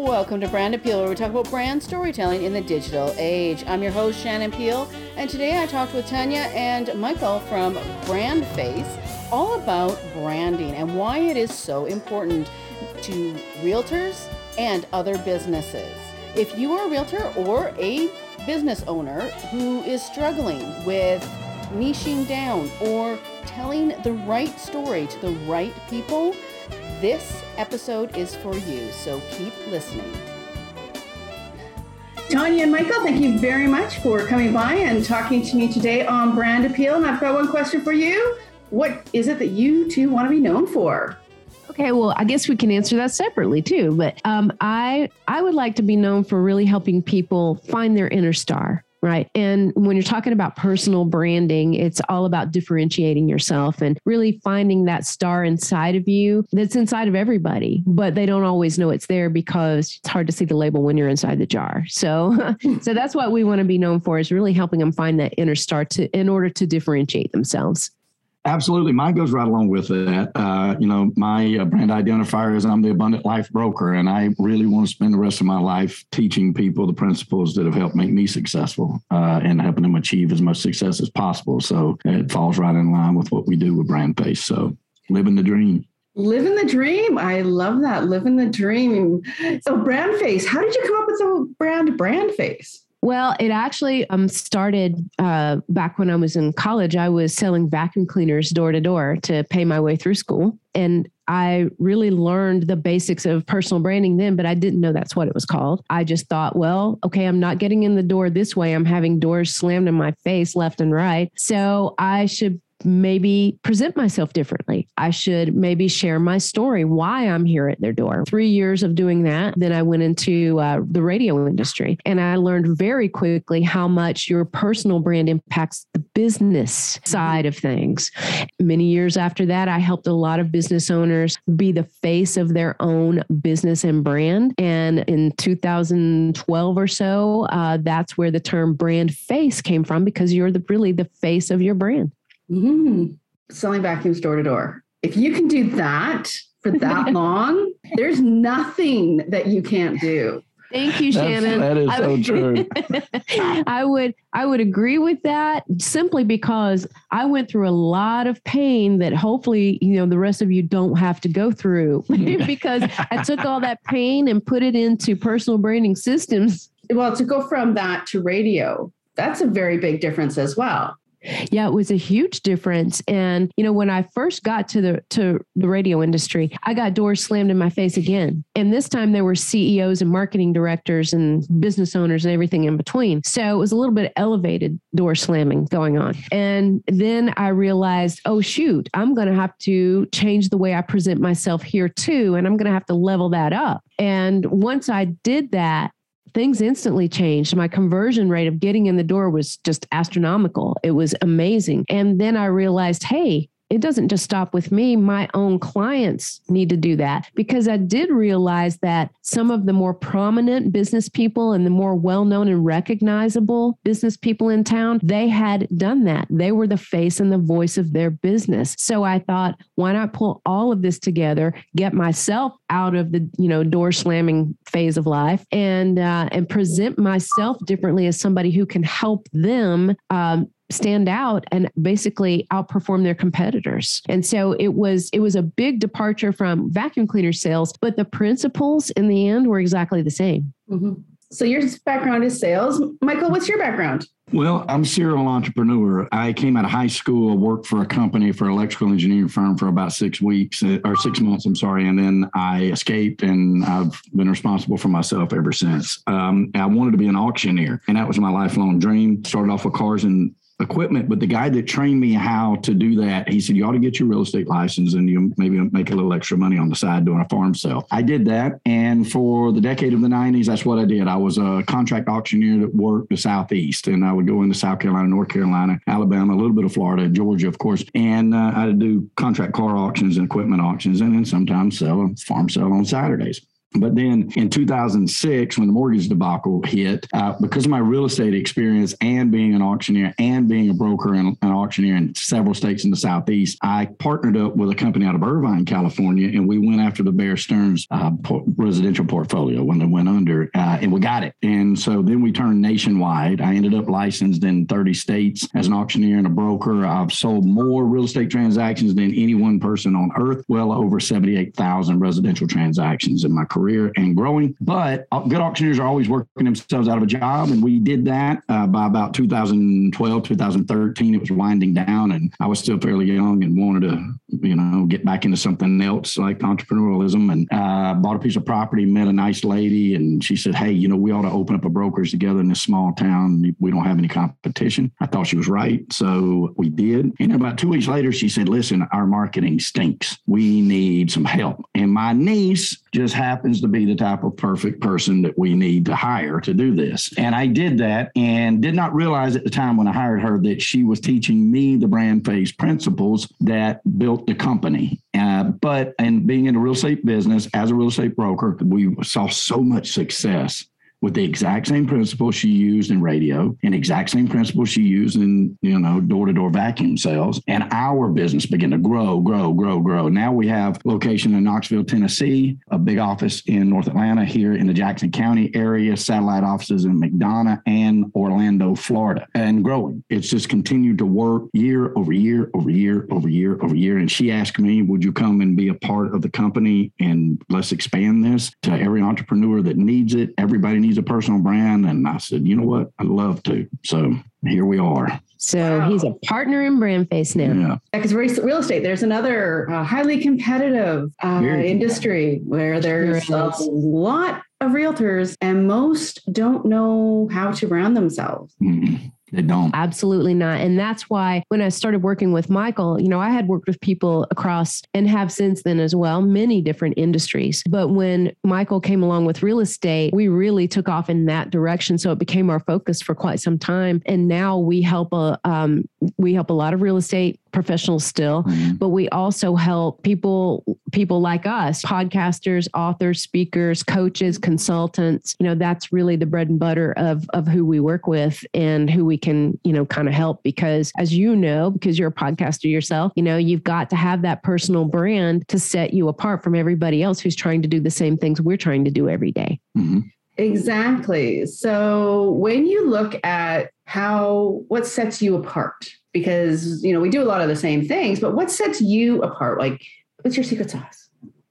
Welcome to Brand Appeal, where we talk about brand storytelling in the digital age. I'm your host, Shannon Peel, and today I talked with Tanya and Michael from Brand Face all about branding and why it is so important to realtors and other businesses. If you are a realtor or a business owner who is struggling with niching down or telling the right story to the right people, this episode is for you. So keep listening. Tanya and Michael, thank you very much for coming by and talking to me today on Brand Appeal. And I've got one question for you. What is it that you two want to be known for? Okay, well, I guess we can answer that separately too. But um, I I would like to be known for really helping people find their inner star. Right. And when you're talking about personal branding, it's all about differentiating yourself and really finding that star inside of you that's inside of everybody, but they don't always know it's there because it's hard to see the label when you're inside the jar. So, so that's what we want to be known for is really helping them find that inner star to in order to differentiate themselves. Absolutely. Mine goes right along with that. Uh, you know, my uh, brand identifier is I'm the abundant life broker, and I really want to spend the rest of my life teaching people the principles that have helped make me successful uh, and helping them achieve as much success as possible. So it falls right in line with what we do with Brand Face. So living the dream. Living the dream. I love that. Living the dream. So, Brand Face, how did you come up with the brand Brand Face? Well, it actually um, started uh, back when I was in college. I was selling vacuum cleaners door to door to pay my way through school. And I really learned the basics of personal branding then, but I didn't know that's what it was called. I just thought, well, okay, I'm not getting in the door this way. I'm having doors slammed in my face left and right. So I should maybe present myself differently. I should maybe share my story, why I'm here at their door. Three years of doing that. Then I went into uh, the radio industry and I learned very quickly how much your personal brand impacts the business side of things. Many years after that, I helped a lot of business owners be the face of their own business and brand. And in 2012 or so, uh, that's where the term brand face came from because you're the, really the face of your brand. Mm, selling vacuums door to door. If you can do that for that long, there's nothing that you can't do. Thank you, Shannon. that is so true. I would I would agree with that simply because I went through a lot of pain that hopefully, you know, the rest of you don't have to go through because I took all that pain and put it into personal branding systems. Well, to go from that to radio, that's a very big difference as well. Yeah, it was a huge difference. And you know, when I first got to the to the radio industry, I got doors slammed in my face again. And this time there were CEOs and marketing directors and business owners and everything in between. So it was a little bit elevated door slamming going on. And then I realized, oh shoot, I'm going to have to change the way I present myself here too and I'm going to have to level that up. And once I did that, things instantly changed. My conversion rate of getting in the door was just astronomical. It was amazing. And then I realized, hey, it doesn't just stop with me. My own clients need to do that because I did realize that some of the more prominent business people and the more well known and recognizable business people in town, they had done that. They were the face and the voice of their business. So I thought, why not pull all of this together, get myself out of the you know door slamming phase of life and uh, and present myself differently as somebody who can help them um, stand out and basically outperform their competitors. And so it was it was a big departure from vacuum cleaner sales, but the principles in the end were exactly the same. Mm-hmm. So your background is sales. Michael, what's your background? Well, I'm a serial entrepreneur. I came out of high school, worked for a company for an electrical engineering firm for about six weeks uh, or six months, I'm sorry. And then I escaped and I've been responsible for myself ever since. Um, I wanted to be an auctioneer and that was my lifelong dream. Started off with cars and equipment, but the guy that trained me how to do that, he said, you ought to get your real estate license and you maybe make a little extra money on the side doing a farm sale. I did that. And for the decade of the 90s, that's what I did. I was a contract auctioneer that worked the Southeast and I would go into South Carolina, North Carolina, Alabama, a little bit of Florida, Georgia, of course. And uh, I'd do contract car auctions and equipment auctions and then sometimes sell a farm sale on Saturdays. But then in 2006, when the mortgage debacle hit, uh, because of my real estate experience and being an auctioneer and being a broker and an auctioneer in several states in the Southeast, I partnered up with a company out of Irvine, California, and we went after the Bear Stearns uh, residential portfolio when they went under, uh, and we got it. And so then we turned nationwide. I ended up licensed in 30 states as an auctioneer and a broker. I've sold more real estate transactions than any one person on earth, well over 78,000 residential transactions in my career career and growing. But uh, good auctioneers are always working themselves out of a job. And we did that uh, by about 2012, 2013. It was winding down and I was still fairly young and wanted to, you know, get back into something else like entrepreneurialism and uh, bought a piece of property, met a nice lady. And she said, Hey, you know, we ought to open up a brokerage together in this small town. We don't have any competition. I thought she was right. So we did. And about two weeks later, she said, Listen, our marketing stinks. We need some help. And my niece just happens to be the type of perfect person that we need to hire to do this. And I did that and did not realize at the time when I hired her that she was teaching me the brand face principles that built the company. Uh, but and being in the real estate business as a real estate broker, we saw so much success with the exact same principle she used in radio and exact same principle she used in you know door-to-door vacuum sales. And our business began to grow grow grow grow. Now we have location in knoxville tennessee a big office in north atlanta here in the jackson county area satellite offices in mcdonough and orlando florida and growing. It's just continued to work year over year over year over year over year. And she asked me would you come and be a part of the company and let's expand this to every entrepreneur that needs it? Everybody needs needs a personal brand. And I said, you know what? I'd love to. So here we are. So wow. he's a partner in brand face now. Yeah. Because real estate, there's another uh, highly competitive uh, industry where there's a lot of realtors and most don't know how to brand themselves. Mm-hmm. They don't. Absolutely not. And that's why when I started working with Michael, you know, I had worked with people across and have since then as well, many different industries. But when Michael came along with real estate, we really took off in that direction. So it became our focus for quite some time. And now we help a um, we help a lot of real estate professionals still mm-hmm. but we also help people people like us podcasters authors speakers coaches consultants you know that's really the bread and butter of of who we work with and who we can you know kind of help because as you know because you're a podcaster yourself you know you've got to have that personal brand to set you apart from everybody else who's trying to do the same things we're trying to do every day. Mm-hmm. Exactly. So when you look at how what sets you apart because you know we do a lot of the same things but what sets you apart like what's your secret sauce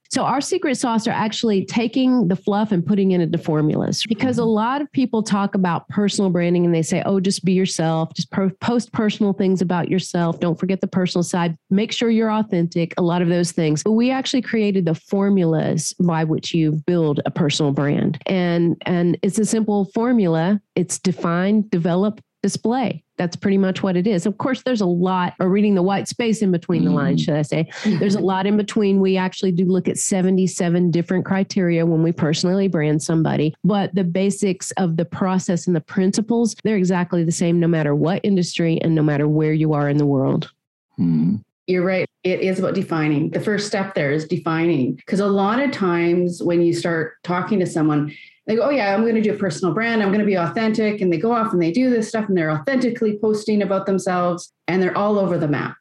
so our secret sauce are actually taking the fluff and putting it into formulas because a lot of people talk about personal branding and they say, "Oh, just be yourself, just post personal things about yourself. Don't forget the personal side. Make sure you're authentic." A lot of those things. But we actually created the formulas by which you build a personal brand. And and it's a simple formula. It's define, develop, display. That's pretty much what it is. Of course, there's a lot, or reading the white space in between the lines, mm. should I say. There's a lot in between. We actually do look at 77 different criteria when we personally brand somebody, but the basics of the process and the principles, they're exactly the same no matter what industry and no matter where you are in the world. Hmm. You're right. It is about defining. The first step there is defining. Because a lot of times when you start talking to someone, they go, oh yeah, I'm going to do a personal brand. I'm going to be authentic. And they go off and they do this stuff and they're authentically posting about themselves and they're all over the map.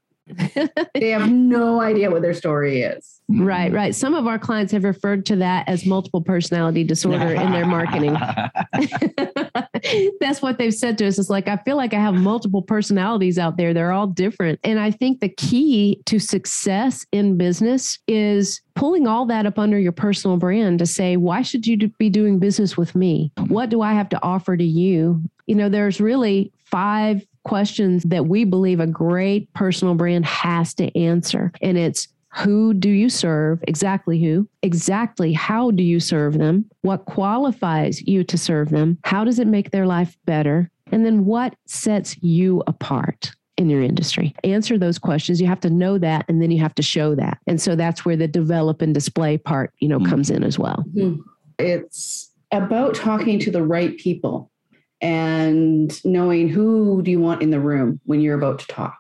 They have no idea what their story is. Right, right. Some of our clients have referred to that as multiple personality disorder in their marketing. That's what they've said to us. It's like, I feel like I have multiple personalities out there. They're all different. And I think the key to success in business is pulling all that up under your personal brand to say, why should you be doing business with me? What do I have to offer to you? You know, there's really five questions that we believe a great personal brand has to answer. And it's who do you serve? Exactly who? Exactly how do you serve them? What qualifies you to serve them? How does it make their life better? And then what sets you apart? in your industry? Answer those questions. You have to know that and then you have to show that. And so that's where the develop and display part, you know, mm-hmm. comes in as well. Mm-hmm. It's about talking to the right people and knowing who do you want in the room when you're about to talk.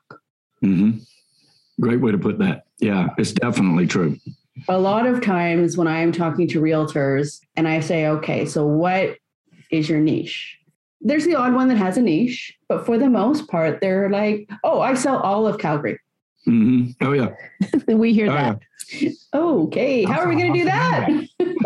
Mm-hmm. Great way to put that. Yeah, it's definitely true. a lot of times when I'm talking to realtors and I say, okay, so what is your niche? There's the odd one that has a niche, but for the most part, they're like, oh, I sell all of Calgary. Mm-hmm. Oh yeah. we hear Oh, that. Okay, how are we going to do that?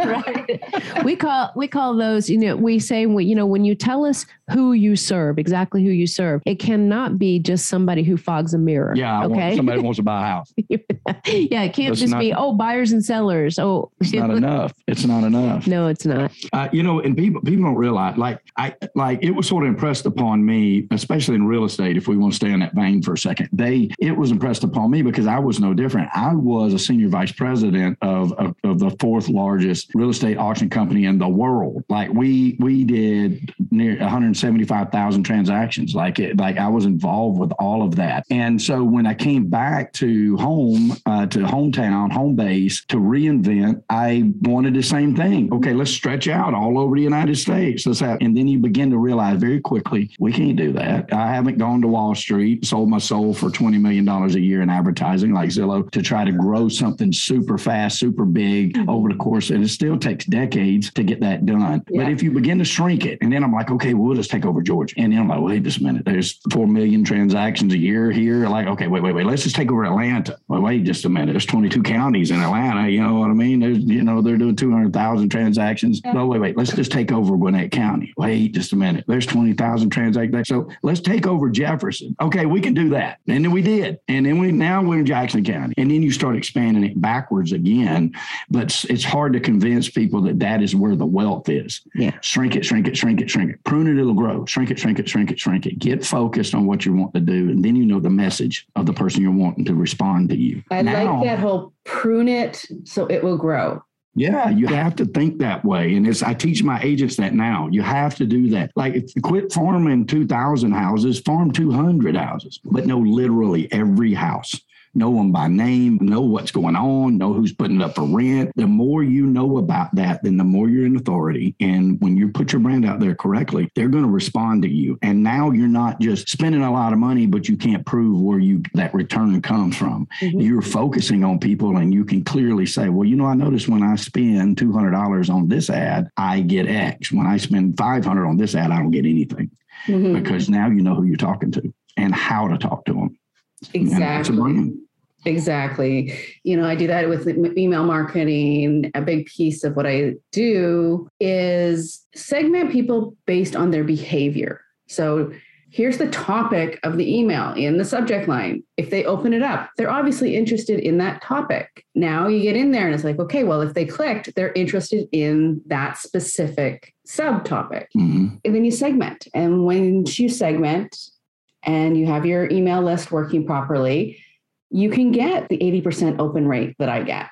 right. We call we call those, you know, we say we, you know, when you tell us who you serve, exactly who you serve, it cannot be just somebody who fogs a mirror. Yeah. I want- Okay. somebody wants to buy a house. yeah, it can't That's just not- be, oh, buyers and sellers. Oh, It's not enough. It's not enough. no, it's not. Uh, you know, and people people don't realize like I like it was sort of impressed upon me, especially in real estate. If we want to stay in that vein for a second, they it was impressed upon me because I was no different. I was a senior vice president of of, of the fourth largest real estate auction company in the world. Like we we did near 175,000 transactions. Like it, like I was involved with all of that. And so when I came back to home uh, to hometown, home base to reinvent, I wanted the same thing. Okay, let's stretch out all over the United States. Let's have, and then you begin to realize very quickly we can't do that. I haven't gone to Wall Street, sold my soul for twenty million dollars a year in advertising like Zillow to try to grow something super fast, super big mm-hmm. over the course, and it still takes decades to get that done. Yeah. But if you begin to shrink it, and then I'm like, okay, well, we'll just take over Georgia, and then I'm like, wait just a minute, there's four million transactions a year here. Like, okay, wait, wait, wait, let's just take over Atlanta. Well, wait just a minute, there's 22 counties in Atlanta. You know what I mean? There's, you know, they're doing 200,000 transactions. No, wait, wait, let's just take over Gwinnett County. Wait just a minute, there's 20,000 transactions. So let's take over Jefferson. Okay, we can do that, and then we did, and then we now we're in Jackson County, and then you start expanding it backwards again. But it's- hard to convince people that that is where the wealth is. Yeah. Shrink it, shrink it, shrink it, shrink it. Prune it, it'll grow. Shrink it, shrink it, shrink it, shrink it. Get focused on what you want to do, and then you know the message of the person you're wanting to respond to you. I Now- like that whole prune it so it will grow. Yeah, you have to think that way. And it's I teach my agents that now. You have to do that. Like if you quit farming 2,000 houses, farm 200 houses, but know literally every house. Know them by name, know what's going on, know who's putting it up for rent. The more you know about that, then the more you're in authority. And when you put your brand out there correctly, they're going to respond to you. And now you're not just spending a lot of money, but you can't prove where you that return comes from Mhm. you're focusing on people and you can clearly say, well, you know, I notice when I spend $200 on this ad, I get X. When I spend 500 on this ad, I don't get anything Mhm. because now you know who you're talking to and how to talk to them. And that's a Exactly. Exactly. You know, I do that with email marketing. A big piece of what I do is segment people based on their behavior. So here's the topic of the email in the subject line. If they open it up, they're obviously interested in that topic. Now you get in there and it's like, okay, well, if they clicked, they're interested in that specific subtopic. Mhm. And then you segment. And when you segment and you have your email list working properly, you can get the 80% open rate that I get.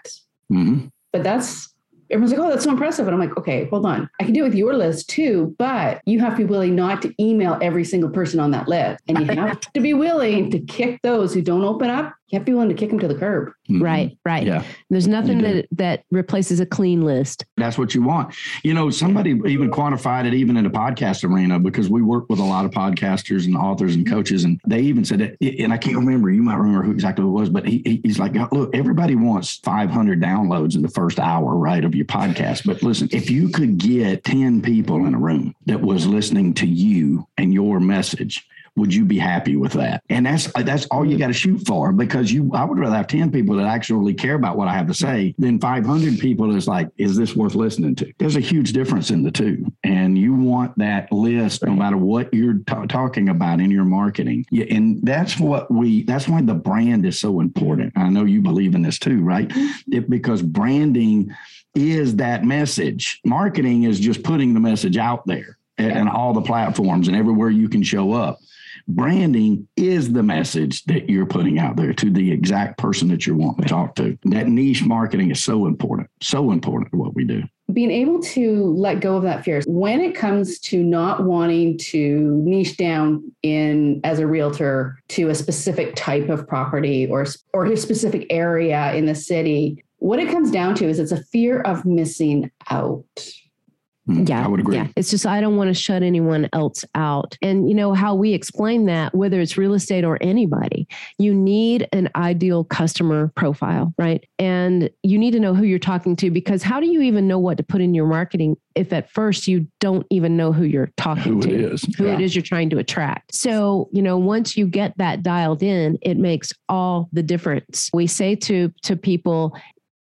Mhm. But that's everyone's like, oh, that's so impressive. And I'm like, okay, hold on. I can do it with your list too, but you have to be willing not to email every single person on that list. And you have to be willing to kick those who don't open up. You have to be willing to kick them to the curb. Mhm. Right, right. Yeah. There's nothing that that replaces a clean list. That's what you want. You know, somebody even quantified it even in the podcast arena because we work with a lot of podcasters and authors and coaches, and they even said it. And I can't remember. You might remember who exactly it was, but he, he- he's like, "Look, everybody wants 500 downloads in the first hour, right, of your podcast. But listen, if you could get 10 people in a room that was listening to you and your message." Would you be happy with that? And that's that's all you got to shoot for because you. I would rather have ten people that actually care about what I have to say than five hundred people that's like, is this worth listening to? There's a huge difference in the two, and you want that list no matter what you're ta- talking about in your marketing. Yeah, and that's what we. That's why the brand is so important. I know you believe in this too, right? Mm-hmm. It, because branding is that message. Marketing is just putting the message out there and all the platforms and everywhere you can show up. Branding is the message that you're putting out there to the exact person that you're wanting to talk to. That niche marketing is so important, so important to what we do. being able to let go of that fear when it comes to not wanting to niche down in as a realtor to a specific type of property or or a specific area in the city what it comes down to is it's a fear of missing out Mm, yeah, I would agree. Yeah, it's just I don't want to shut anyone else out. And you know how we explain that, whether it's real estate or anybody, you need an ideal customer profile, right? And you need to know who you're talking to because how do you even know what to put in your marketing if at first you don't even know who you're talking Who to? it is. who Yeah. it is you're trying to attract. So, you know, once you get that dialed in, it makes all the difference. We say to to people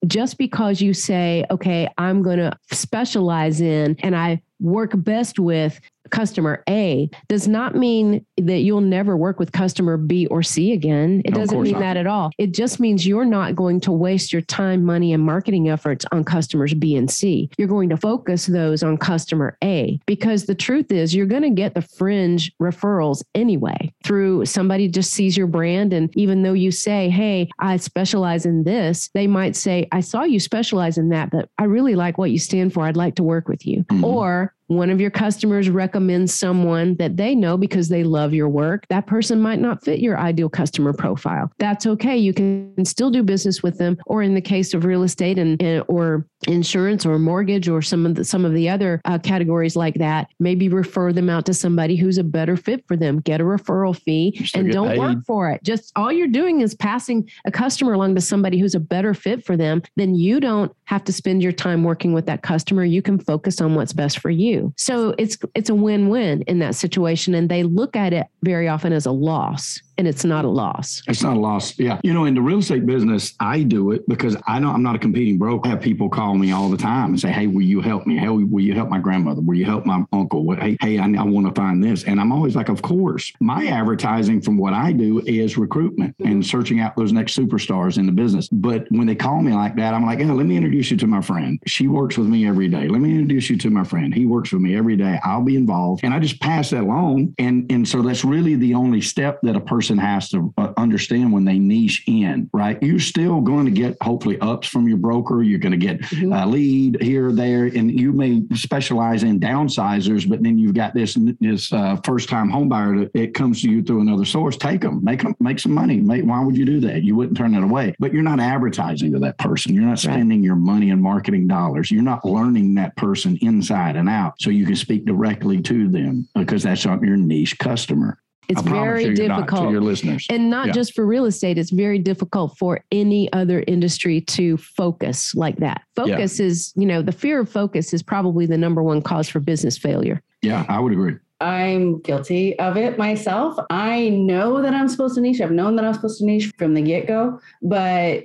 just because you say, okay, I'm going to specialize in and I work best with customer A does not mean that you'll never work with customer B or C again. It No, doesn't mean not. that at all. It just means you're not going to waste your time, money, and marketing efforts on customers B and C. You're going to focus those on customer A because the truth is you're going to get the fringe referrals anyway through somebody just sees your brand. And even though you say, Hey, I specialize in this, they might say, I saw you specialize in that, but I really like what you stand for. I'd like to work with you. Mhm. Or one of your customers recommends someone that they know because they love your work. That person might not fit your ideal customer profile. That's okay. You can still do business with them. Or in the case of real estate and, and- or insurance or mortgage or some of the some of the other uh, categories like that, maybe refer them out to somebody who's a better fit for them. Get a referral fee and don't paid. work for it. Just all you're doing is passing a customer along to somebody who's a better fit for them. Then you don't have to spend your time working with that customer. You can focus on what's best for you. So it's it's a win-win in that situation and they look at it very often as a loss and it's not a loss. It's not a loss. Yeah. You know, in the real estate business, I do it because I know I'm not a competing broker. I have people call me all the time and say, Hey, will you help me? Hey, will you help my grandmother? Will you help my uncle? Hey, hey, I, I want to find this. And I'm always like, of course. My advertising from what I do is recruitment and searching out those next superstars in the business. But when they call me like that, I'm like, oh, let me introduce you to my friend. She works with me every day. Let me introduce you to my friend. He works with me every day. I'll be involved. And I just pass that along. And, and so that's really the only step that a person has to uh, understand when they niche in, right? You're still going to get hopefully ups from your broker. You're going to get Mhm. a lead here or there, and you may specialize in downsizers, but then you've got this this uh, first time home buyer that it comes to you through another source. Take them, make them, make some money. Make, why would you do that? You wouldn't turn it away. But you're not advertising to that person. You're not Right. spending your money and marketing dollars. You're not learning that person inside and out, so you can speak directly to them because that's your niche customer. It's very you you're not, difficult. to your listeners. And not Yeah. just for real estate, it's very difficult for any other industry to focus like that. Focus is, you know, the fear of focus is probably the number one cause for business failure. yeah, I would agree. I'm guilty of it myself. I know that I'm supposed to niche. I've known that I'm supposed to niche from the get go, but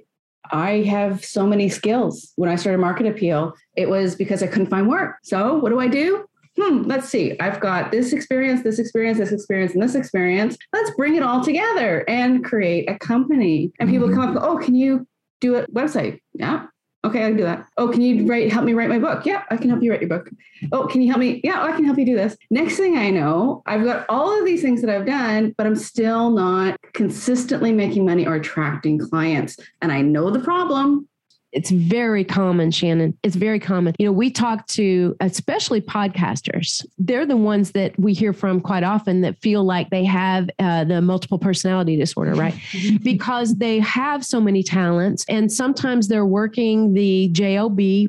I have so many skills. When I started Market Appeal, it was because I couldn't find work. So what do I do? Hmm, let's see. I've got this experience, this experience, this experience, and this experience. Let's bring it all together and create a company. And people Mhm. come up, oh, can you do a website? Yeah. Okay, I can do that. Oh, can you write help me write my book? Yeah, I can help you write your book. Oh, can you help me? Yeah, I can help you do this. Next thing I know, I've got all of these things that I've done, but I'm still not consistently making money or attracting clients. And I know the problem. It's very common, Shannon. It's very common. You know, we talk to especially podcasters. They're the ones that we hear from quite often that feel like they have uh, the multiple personality disorder, right? because they have so many talents and sometimes they're working the job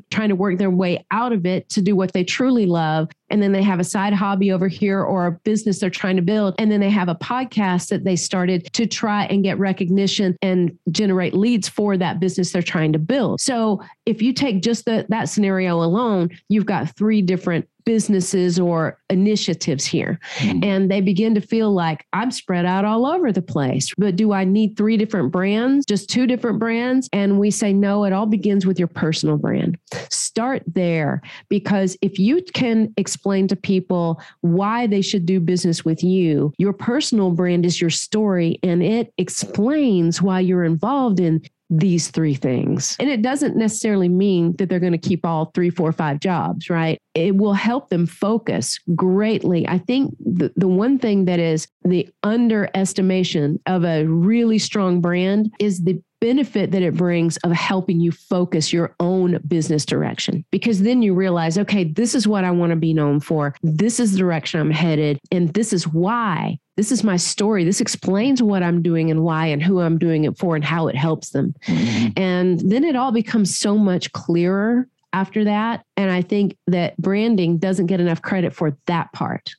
trying to work their way out of it to do what they truly love and then they have a side hobby over here or a business they're trying to build. And then they have a podcast that they started to try and get recognition and generate leads for that business they're trying to build. So if you take just the, that scenario alone you've got three different businesses or initiatives here Mhm. and they begin to feel like I'm spread out all over the place. But do I need three different brands, just two different brands? And we say, no, it all begins with your personal brand. Start there because if you can explain to people why they should do business with you, your personal brand is your story and it explains why you're involved in these three things. And it doesn't necessarily mean that they're going to keep all three, four, five jobs, right? It will help them focus greatly. I think the, the one thing that is the underestimation of a really strong brand is the benefit that it brings of helping you focus your own business direction because then you realize okay this is what i want to be known for this is the direction i'm headed and this is why this is my story this explains what i'm doing and why and who i'm doing it for and how it helps them Mhm. and then it all becomes so much clearer after that. And I think that branding doesn't get enough credit for that part.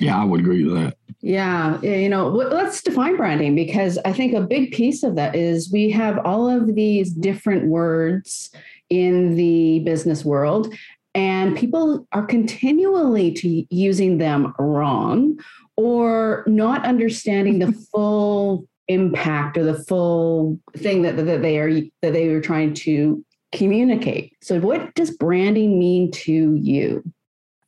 Yeah, I would agree with that. Yeah, you know, let's define branding because I think a big piece of that is we have all of these different words in the business world and people are continually to using them wrong or not understanding the full impact or the full thing that, that they are that they are trying to communicate. So what does branding mean to you?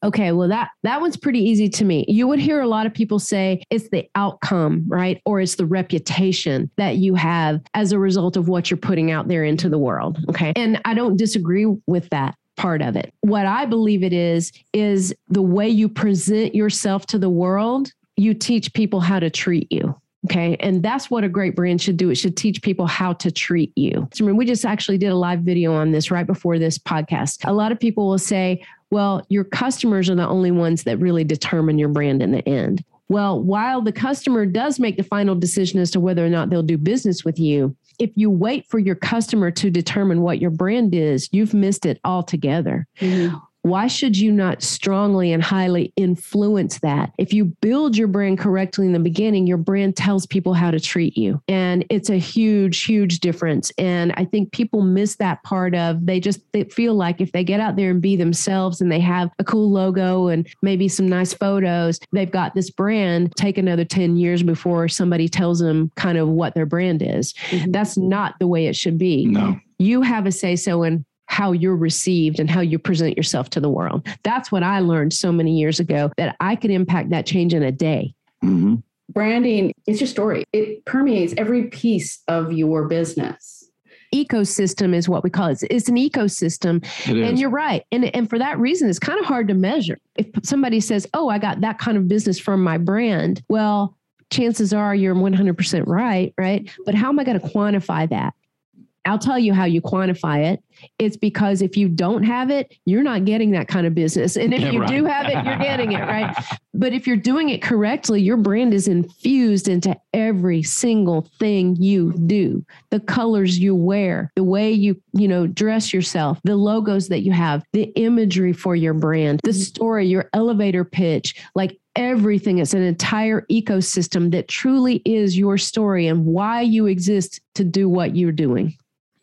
Okay, well that that one's pretty easy to me. You would hear a lot of people say it's the outcome, right? Or it's the reputation that you have as a result of what you're putting out there into the world, okay? And I don't disagree with that part of it. What I believe it is is the way you present yourself to the world, you teach people how to treat you. Okay. And that's what a great brand should do. It should teach people how to treat you. So, I mean, we just actually did a live video on this right before this podcast. A lot of people will say, well, your customers are the only ones that really determine your brand in the end. Well, while the customer does make the final decision as to whether or not they'll do business with you, if you wait for your customer to determine what your brand is, you've missed it altogether. Mm-hmm why should you not strongly and highly influence that? If you build your brand correctly in the beginning, your brand tells people how to treat you. And it's a huge, huge difference. And I think people miss that part of they just they feel like if they get out there and be themselves and they have a cool logo and maybe some nice photos, they've got this brand. Take another 10 years before somebody tells them kind of what their brand is. Mm-hmm. That's not the way it should be. No. You have a say so in how you're received and how you present yourself to the world. That's what I learned so many years ago that I could impact that change in a day. Mm-hmm. Branding is your story, it permeates every piece of your business ecosystem is what we call it. It's an ecosystem. and you're right. And, and for that reason, it's kind of hard to measure. If somebody says, Oh, I got that kind of business from my brand, well, chances are you're 100% right, right? But how am I going to quantify that? I'll tell you how you quantify it. It's because if you don't have it, you're not getting that kind of business. And if yeah, you right. do have it, you're getting it, right? but if you're doing it correctly, your brand is infused into every single thing you do. The colors you wear, the way you, you know, dress yourself, the logos that you have, the imagery for your brand, the mm-hmm. story, your elevator pitch, like everything. It's an entire ecosystem that truly is your story and why you exist to do what you're doing.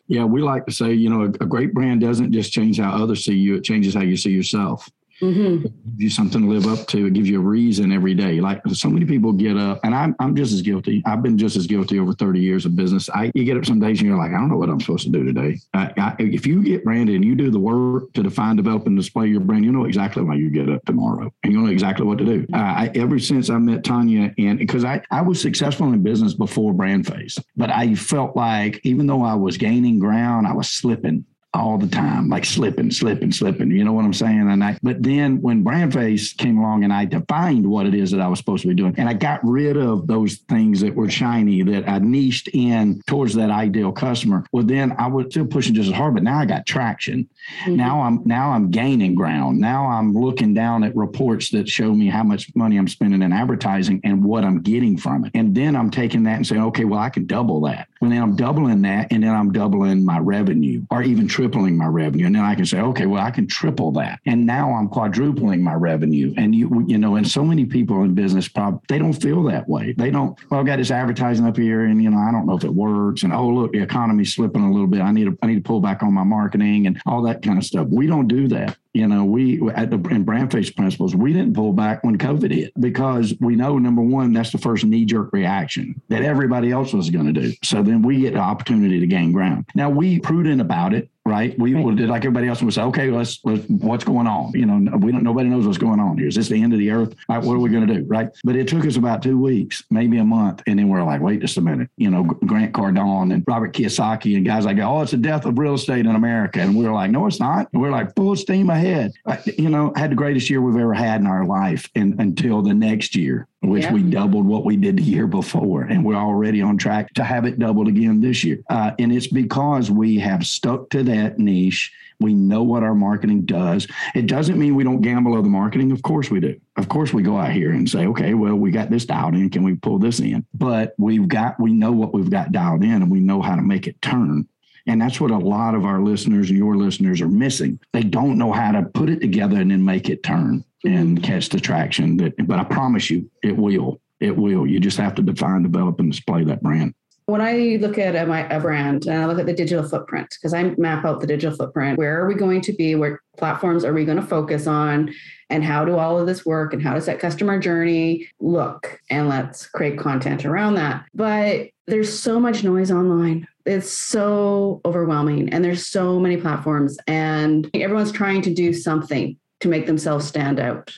Yeah, we like to say, you know, a, a, great brand doesn't just change how others see you, it changes how you see yourself. Mm-hmm. You something to live up to. It gives you a reason every day. Like so many people get up, and I'm I'm just as guilty. I've been just as guilty over 30 years of business. I you get up some days and you're like, I don't know what I'm supposed to do today. I, I, if you get branded and you do the work to define, develop, and display your brand, you know exactly why you get up tomorrow, and you know exactly what to do. Uh, I, ever since I met Tanya, and because I I was successful in business before Brand Face, but I felt like even though I was gaining ground, I was slipping all the time, like slipping, slipping, slipping. You know what I'm saying? And I, but then when Brand Face came along and I defined what it is that I was supposed to be doing, and I got rid of those things that were shiny that I niched in towards that ideal customer. Well, then I was still pushing just as hard, but now I got traction. Mm-hmm. Now I'm now I'm gaining ground. Now I'm looking down at reports that show me how much money I'm spending in advertising and what I'm getting from it. And then I'm taking that and saying, okay, well, I can double that. And then I'm doubling that, and then I'm doubling my revenue or even tripling my revenue. And then I can say, okay, well, I can triple that. And now I'm quadrupling my revenue. And you, you know, and so many people in business probably they don't feel that way. They don't, well, I've got this advertising up here, and you know, I don't know if it works. And oh, look, the economy's slipping a little bit. I need to, I need to pull back on my marketing and all that kind of stuff. We don't do that you know, we at the in Brandface principles, we didn't pull back when COVID hit because we know number one, that's the first knee jerk reaction that everybody else was going to do. So then we get the opportunity to gain ground. Now we prudent about it right? We right. did like everybody else would say, okay, let's, let's, what's going on? You know, we don't, nobody knows what's going on here. Is this the end of the earth? Right, what are we going to do? Right. But it took us about two weeks, maybe a month. And then we're like, wait just a minute, you know, Grant Cardone and Robert Kiyosaki and guys like, oh, it's the death of real estate in America. And we are like, no, it's not. And we're like full steam ahead. You know, had the greatest year we've ever had in our life and, until the next year which yeah. we doubled what we did the year before. And we're already on track to have it doubled again this year. Uh, and it's because we have stuck to that niche. We know what our marketing does. It doesn't mean we don't gamble on the marketing. Of course we do. Of course we go out here and say, okay, well, we got this dialed in. Can we pull this in? But we've got, we know what we've got dialed in and we know how to make it turn And that's what a lot of our listeners and your listeners are missing. They don't know how to put it together and then make it turn and mm-hmm. catch the traction. That, but I promise you, it will. It will. You just have to define, develop, and display that brand when I look at a, my, a brand and I look at the digital footprint, because I map out the digital footprint, where are we going to be? What platforms are we going to focus on? And how do all of this work? And how does that customer journey look? And let's create content around that. But there's so much noise online. It's so overwhelming. And there's so many platforms, and everyone's trying to do something to make themselves stand out.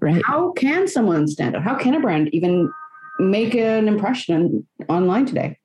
Right. How can someone stand out? How can a brand even make an impression online today?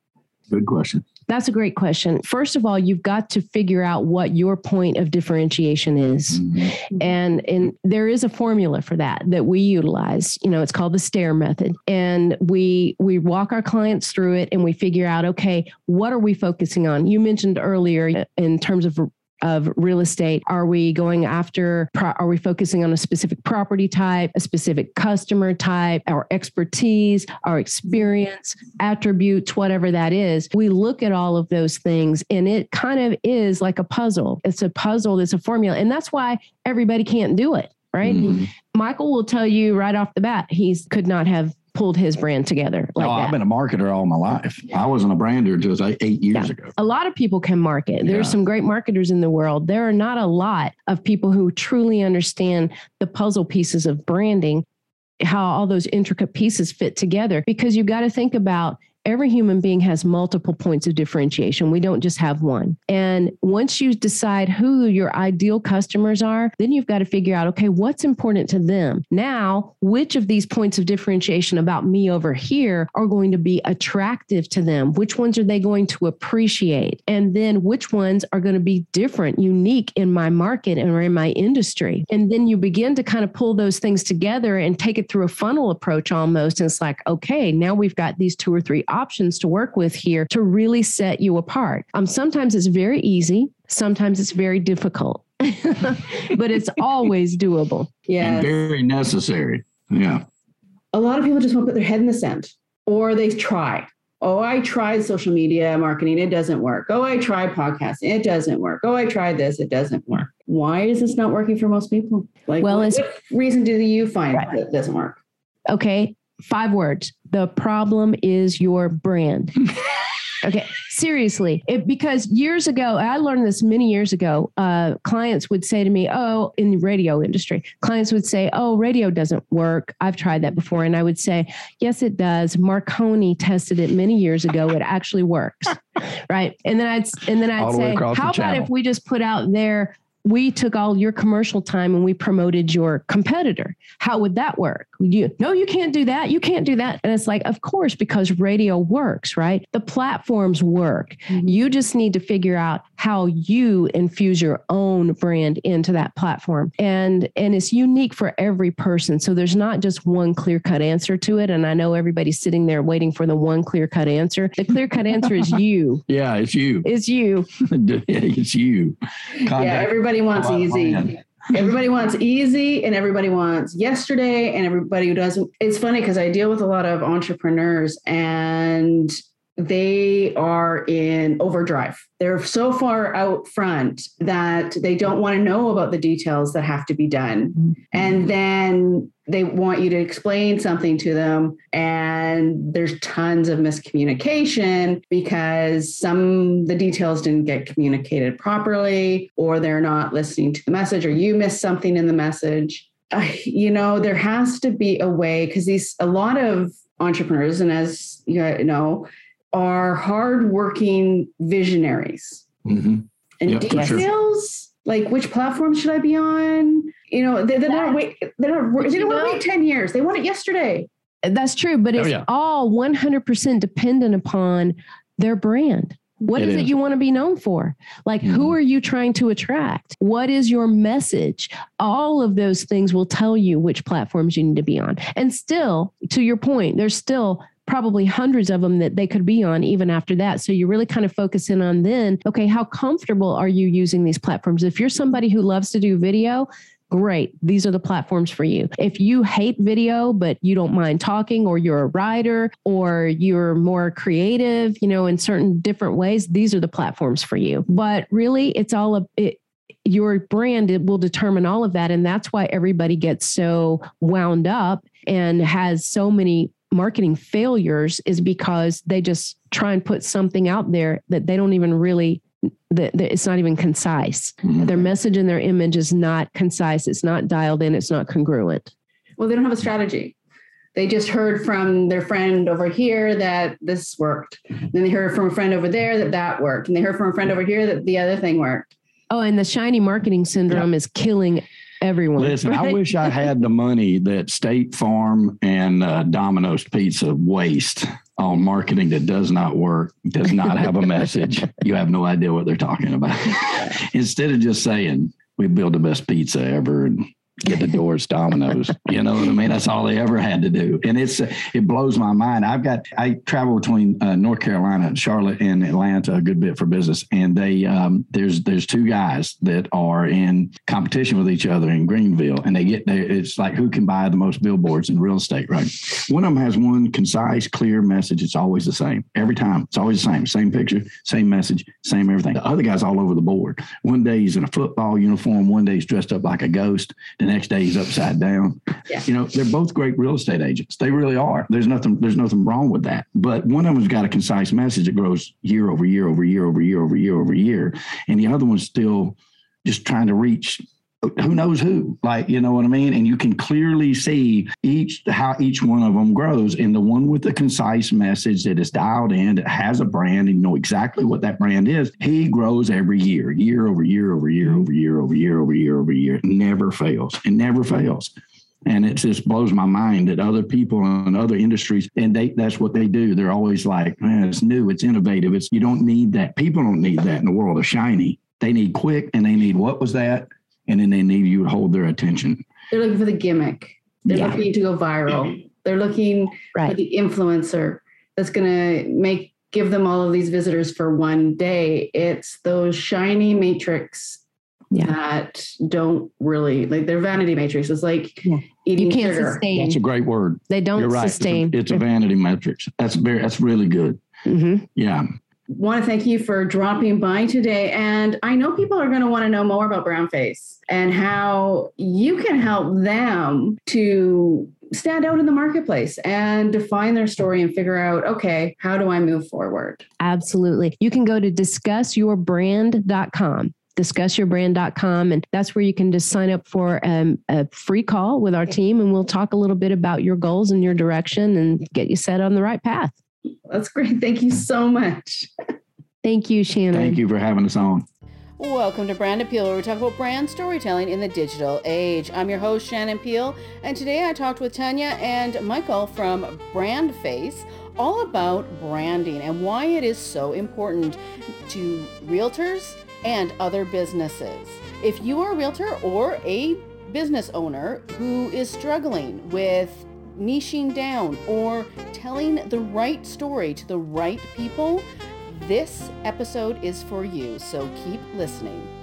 Good question. That's a great question. First of all, you've got to figure out what your point of differentiation is. Mm-hmm. And and there is a formula for that that we utilize. You know, it's called the STAIR method. And we we walk our clients through it and we figure out okay, what are we focusing on? You mentioned earlier in terms of of real estate? Are we going after, are we focusing on a specific property type, a specific customer type, our expertise, our experience, attributes, whatever that is? We look at all of those things and it kind of is like a puzzle. It's a puzzle, it's a formula. And that's why everybody can't do it right? Mm-hmm. Michael will tell you right off the bat, he could not have pulled his brand together like that. I've been a marketer all my life. I wasn't a brander just eight years yeah. ago. A lot of people can market. There's yeah. some great marketers in the world. There are not a lot of people who truly understand the puzzle pieces of branding, how all those intricate pieces fit together, because you've got to think about every human being has multiple points of differentiation. We don't just have one. And once you decide who your ideal customers are, then you've got to figure out, okay, what's important to them? Now, which of these points of differentiation about me over here are going to be attractive to them? Which ones are they going to appreciate? And then which ones are going to be different, unique in my market and or in my industry? And then you begin to kind of pull those things together and take it through a funnel approach almost. And it's like, okay, now we've got these two or three options to work with here to really set you apart. Um, sometimes it's very easy, sometimes it's very difficult, but it's always doable. Yeah. Very necessary. Yeah. A lot of people just want to put their head in the sand or they try. Oh, I tried social media marketing. It doesn't work. Oh, I tried podcasting. It doesn't work. Oh, I tried this. It doesn't work. Why is this not working for most people? Like, well, what reason do you find right. that it doesn't work? Okay five words. The problem is your brand. okay, seriously, it, because years ago, I learned this many years ago. Uh, clients would say to me, "Oh, in the radio industry, clients would say, "Oh, radio doesn't work. I've tried that before," and I would say, "Yes, it does. Marconi tested it many years ago. It actually works." right, and then I'd and then I'd say, "How about if we just put out there we took all your commercial time and we promoted your competitor. How would that work? You no, you can't do that. You can't do that. And it's like, of course, because radio works, right? The platforms work. Mm-hmm. You just need to figure out how you infuse your own brand into that platform. And and it's unique for every person. So there's not just one clear-cut answer to it. And I know everybody's sitting there waiting for the one clear-cut answer. The clear-cut answer is you. Yeah, it's you. It's you. it's you. Contact yeah, everybody wants easy. everybody wants easy and everybody wants yesterday and everybody who doesn't. It's funny because I deal with a lot of entrepreneurs and they are in overdrive. They're so far out front that they don't want to know about the details that have to be done. Mm-hmm. And then they want you to explain something to them. And there's tons of miscommunication because some the details didn't get communicated properly, or they're not listening to the message, or you missed something in the message. Uh, you know, there has to be a way because these a lot of entrepreneurs, and as you know, are hardworking visionaries. Mm-hmm. And yep, details sure. like which platform should I be on? You know, they, they don't wait. They don't. They don't want to wait ten years. They want it yesterday. That's true, but oh, it's oh, yeah. all one hundred percent dependent upon their brand. What it is, is, it you want to be known for? Like, mm-hmm. who are you trying to attract? What is your message? All of those things will tell you which platforms you need to be on. And still, to your point, there's still probably hundreds of them that they could be on even after that. So you really kind of focus in on then, okay, how comfortable are you using these platforms? If you're somebody who loves to do video, great. These are the platforms for you. If you hate video, but you don't mind talking, or you're a writer, or you're more creative, you know, in certain different ways, these are the platforms for you. But really, it's all a, it, your brand it will determine all of that and that's why everybody gets so wound up and has so many marketing failures is because they just try and put something out there that they don't even really that, that it's not even concise Mhm. their message and their image is not concise it's not dialed in it's not congruent Well, they don't have a strategy. They just heard from their friend over here that this worked. Then they heard from a friend over there that that worked. And they heard from a friend over here that the other thing worked. oh and the shiny marketing syndrome is killing everyone Listen, I wish I had the money that State Farm and uh, Domino's Pizza waste on marketing that does not work, does not have a message. You have no idea what they're talking about. Instead of just saying, we build the best pizza ever and get the doors dominoes. you know what I mean? That's all they ever had to do. And it's, it blows my mind. I've got, I travel between uh, North Carolina, Charlotte, and Atlanta a good bit for business. And they, um, there's, there's two guys that are in competition with each other in Greenville. And they get there. It's like who can buy the most billboards in real estate, right? One of them has one concise, clear message. It's always the same every time. It's always the same, same picture, same message, same everything. The other guy's all over the board. One day he's in a football uniform. One day he's dressed up like a ghost. Next day he's upside down. Yeah. You know, they're both great real estate agents. They really are. There's nothing, there's nothing wrong with that. But one of them's got a concise message that grows year over year over year over year over year over year. And the other one's still just trying to reach who knows who like you know what i mean? And you can clearly see each how each one of them grows. And the one with the concise message that is dialed in that has a brand and you know exactly what that brand is he grows every year year over year over year over year over year over year over year. Never fails. It never fails. And it just blows my mind that other people in other industries and they that's what they do. They're always like man it's new. It's innovative. It's you don't need that. People don't need that in the world. Of shiny. They need quick and they need what was that and then they need you to hold their attention. They're looking for the gimmick. They're Yeah. looking to go viral. They're looking for the influencer that's going to make give them all of these visitors for one day. It's those shiny metrics Yeah. that don't really like their vanity metrics. It's like Yeah. eating you can't sugar. sustain That's a great word. they don't You're right. It's a- sustain It's a, vanity metrics. That's very that's really good. Mhm. Yeah. Want to thank you for dropping by today. And I know people are going to want to know more about Brand Face and how you can help them to stand out in the marketplace and define their story and figure out, okay, how do I move forward? Absolutely. You can go to discussyourbrand.com discussyourbrand.com and that's where you can just sign up for um, a free call with our team and we'll talk a little bit about your goals and your direction and get you set on the right path That's great. Thank you so much. thank you shannon Thank you for having us on. Welcome to Brand Appeal, where we talk about brand storytelling in the digital age. I'm your host, Shannon Peel, and today I talked with Tanya and Michael from Brand Face all about branding and why it is so important to realtors and other businesses. If you are a realtor or a business owner who is struggling with niching down or telling the right story to the right people, this episode is for you, so keep listening.